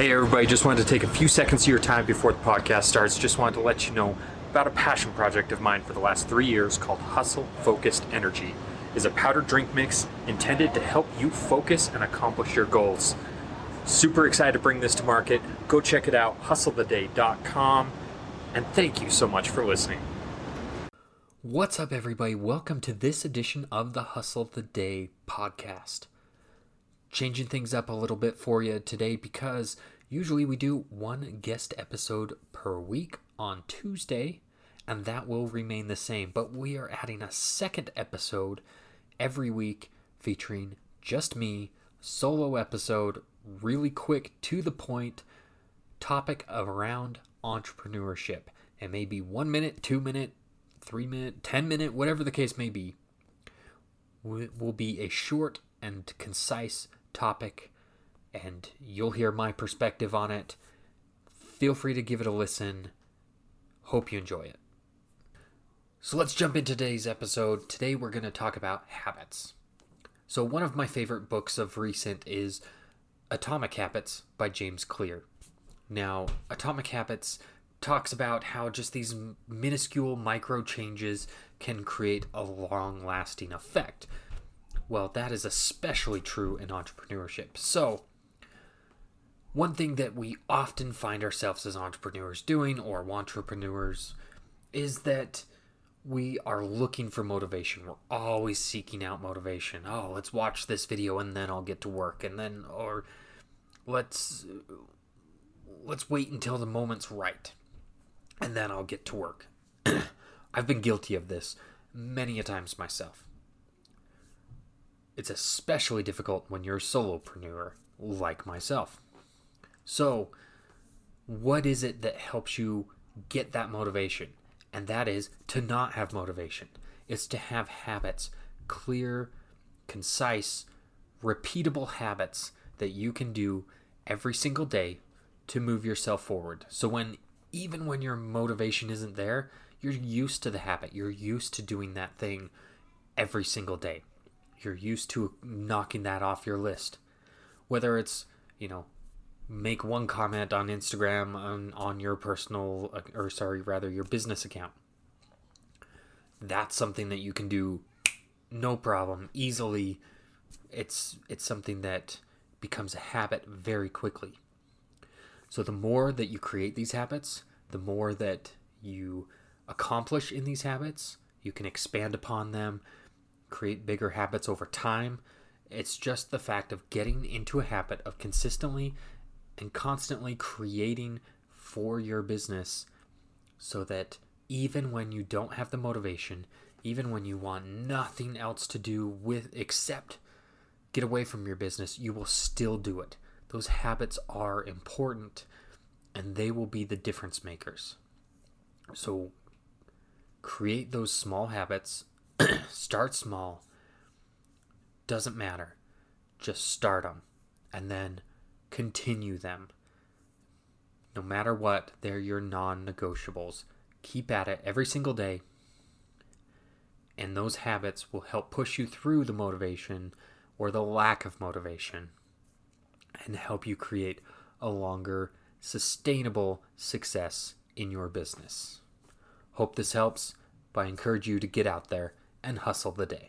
Hey, everybody, just wanted to take a few seconds of your time before the podcast starts. Just wanted to let you know about a passion project of mine for the last three years called Hustle Focused Energy. is a powdered drink mix intended to help you focus and accomplish your goals. Super excited to bring this to market. Go check it out, hustletheday.com. And thank you so much for listening. What's up, everybody? Welcome to this edition of the Hustle the Day podcast changing things up a little bit for you today because usually we do one guest episode per week on Tuesday, and that will remain the same. But we are adding a second episode every week featuring just me, solo episode, really quick, to the point topic around entrepreneurship. It may be one minute, two minute, three minute, ten minute, whatever the case may be. Will be a short and concise topic, and you'll hear my perspective on it. Feel free to give it a listen. Hope you enjoy it. So let's jump into today's episode. Today we're going to talk about habits. So, one of my favorite books of recent is Atomic Habits by James Clear. Now, Atomic Habits talks about how just these minuscule micro changes can create a long lasting effect. Well, that is especially true in entrepreneurship. So, one thing that we often find ourselves as entrepreneurs doing or entrepreneurs is that we are looking for motivation. We're always seeking out motivation. Oh, let's watch this video and then I'll get to work and then or let's let's wait until the moment's right and then I'll get to work. I've been guilty of this many a times myself. It's especially difficult when you're a solopreneur, like myself. So, what is it that helps you get that motivation? And that is to not have motivation. It's to have habits, clear, concise, repeatable habits that you can do every single day to move yourself forward. So when even when your motivation isn't there, you're used to the habit. You're used to doing that thing every single day you're used to knocking that off your list. Whether it's, you know, make one comment on Instagram on, on your personal, or sorry, rather your business account. That's something that you can do no problem, easily. It's it's something that becomes a habit very quickly. So the more that you create these habits, the more that you accomplish in these habits, you can expand upon them, create bigger habits over time. It's just the fact of getting into a habit of consistently and constantly creating for your business so that even when you don't have the motivation, even when you want nothing else to do with except get away from your business, you will still do it. Those habits are important and they will be the difference makers. So create those small habits start small. Doesn't matter. Just start them and then continue them. No matter what, they're your non negotiables. Keep at it every single day. And those habits will help push you through the motivation or the lack of motivation and help you create a longer, sustainable success in your business. Hope this helps, but I encourage you to get out there and hustle the day.